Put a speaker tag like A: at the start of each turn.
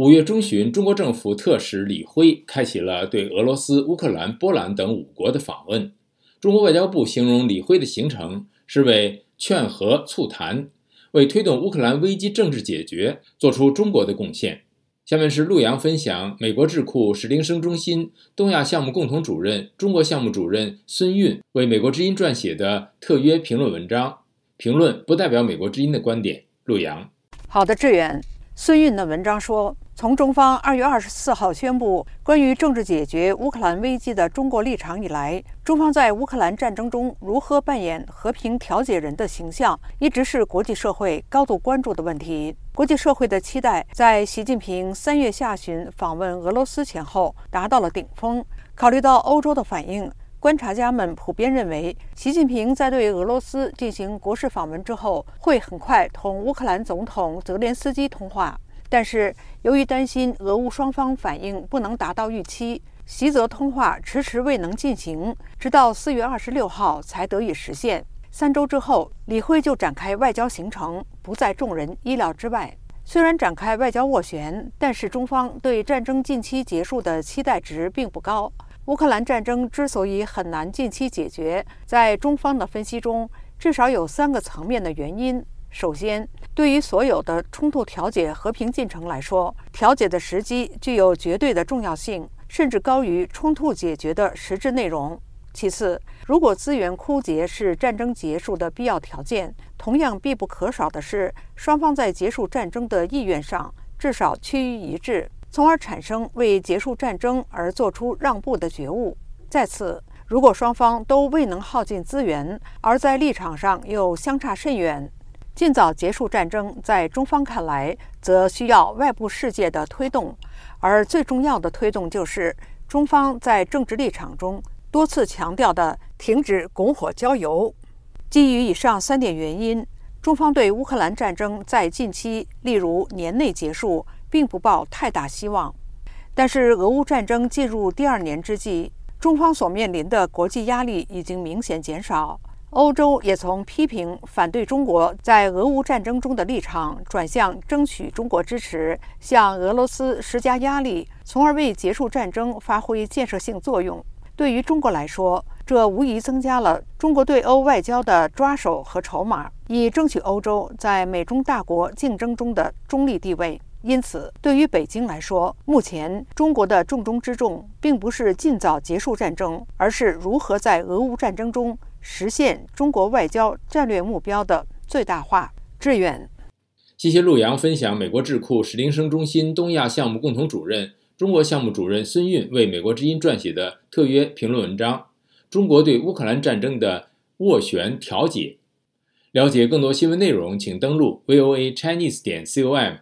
A: 五月中旬，中国政府特使李辉开启了对俄罗斯、乌克兰、波兰等五国的访问。中国外交部形容李辉的行程是为劝和促谈，为推动乌克兰危机政治解决做出中国的贡献。下面是陆洋分享美国智库史丁生中心东亚项目共同主任、中国项目主任孙运为美国之音撰写的特约评论文章。评论不代表美国之音的观点。陆洋，
B: 好的，志远。孙运的文章说，从中方二月二十四号宣布关于政治解决乌克兰危机的中国立场以来，中方在乌克兰战争中如何扮演和平调解人的形象，一直是国际社会高度关注的问题。国际社会的期待在习近平三月下旬访问俄罗斯前后达到了顶峰。考虑到欧洲的反应，观察家们普遍认为，习近平在对俄罗斯进行国事访问之后，会很快同乌克兰总统泽连斯基通话。但是，由于担心俄乌双方反应不能达到预期，习泽通话迟迟未能进行，直到四月二十六号才得以实现。三周之后，李辉就展开外交行程，不在众人意料之外。虽然展开外交斡旋，但是中方对战争近期结束的期待值并不高。乌克兰战争之所以很难近期解决，在中方的分析中，至少有三个层面的原因。首先，对于所有的冲突调解和平进程来说，调解的时机具有绝对的重要性，甚至高于冲突解决的实质内容。其次，如果资源枯竭是战争结束的必要条件，同样必不可少的是，双方在结束战争的意愿上至少趋于一致。从而产生为结束战争而做出让步的觉悟。再次，如果双方都未能耗尽资源，而在立场上又相差甚远，尽早结束战争，在中方看来，则需要外部世界的推动，而最重要的推动就是中方在政治立场中多次强调的停止拱火浇油。基于以上三点原因，中方对乌克兰战争在近期，例如年内结束。并不抱太大希望，但是俄乌战争进入第二年之际，中方所面临的国际压力已经明显减少。欧洲也从批评反对中国在俄乌战争中的立场，转向争取中国支持，向俄罗斯施加压力，从而为结束战争发挥建设性作用。对于中国来说，这无疑增加了中国对欧外交的抓手和筹码，以争取欧洲在美中大国竞争中的中立地位。因此，对于北京来说，目前中国的重中之重，并不是尽早结束战争，而是如何在俄乌战争中实现中国外交战略目标的最大化。志远，
A: 谢谢陆洋分享美国智库史林生中心东亚项目共同主任、中国项目主任孙运为美国之音撰写的特约评论文章《中国对乌克兰战争的斡旋调解》。了解更多新闻内容，请登录 voa chinese 点 com。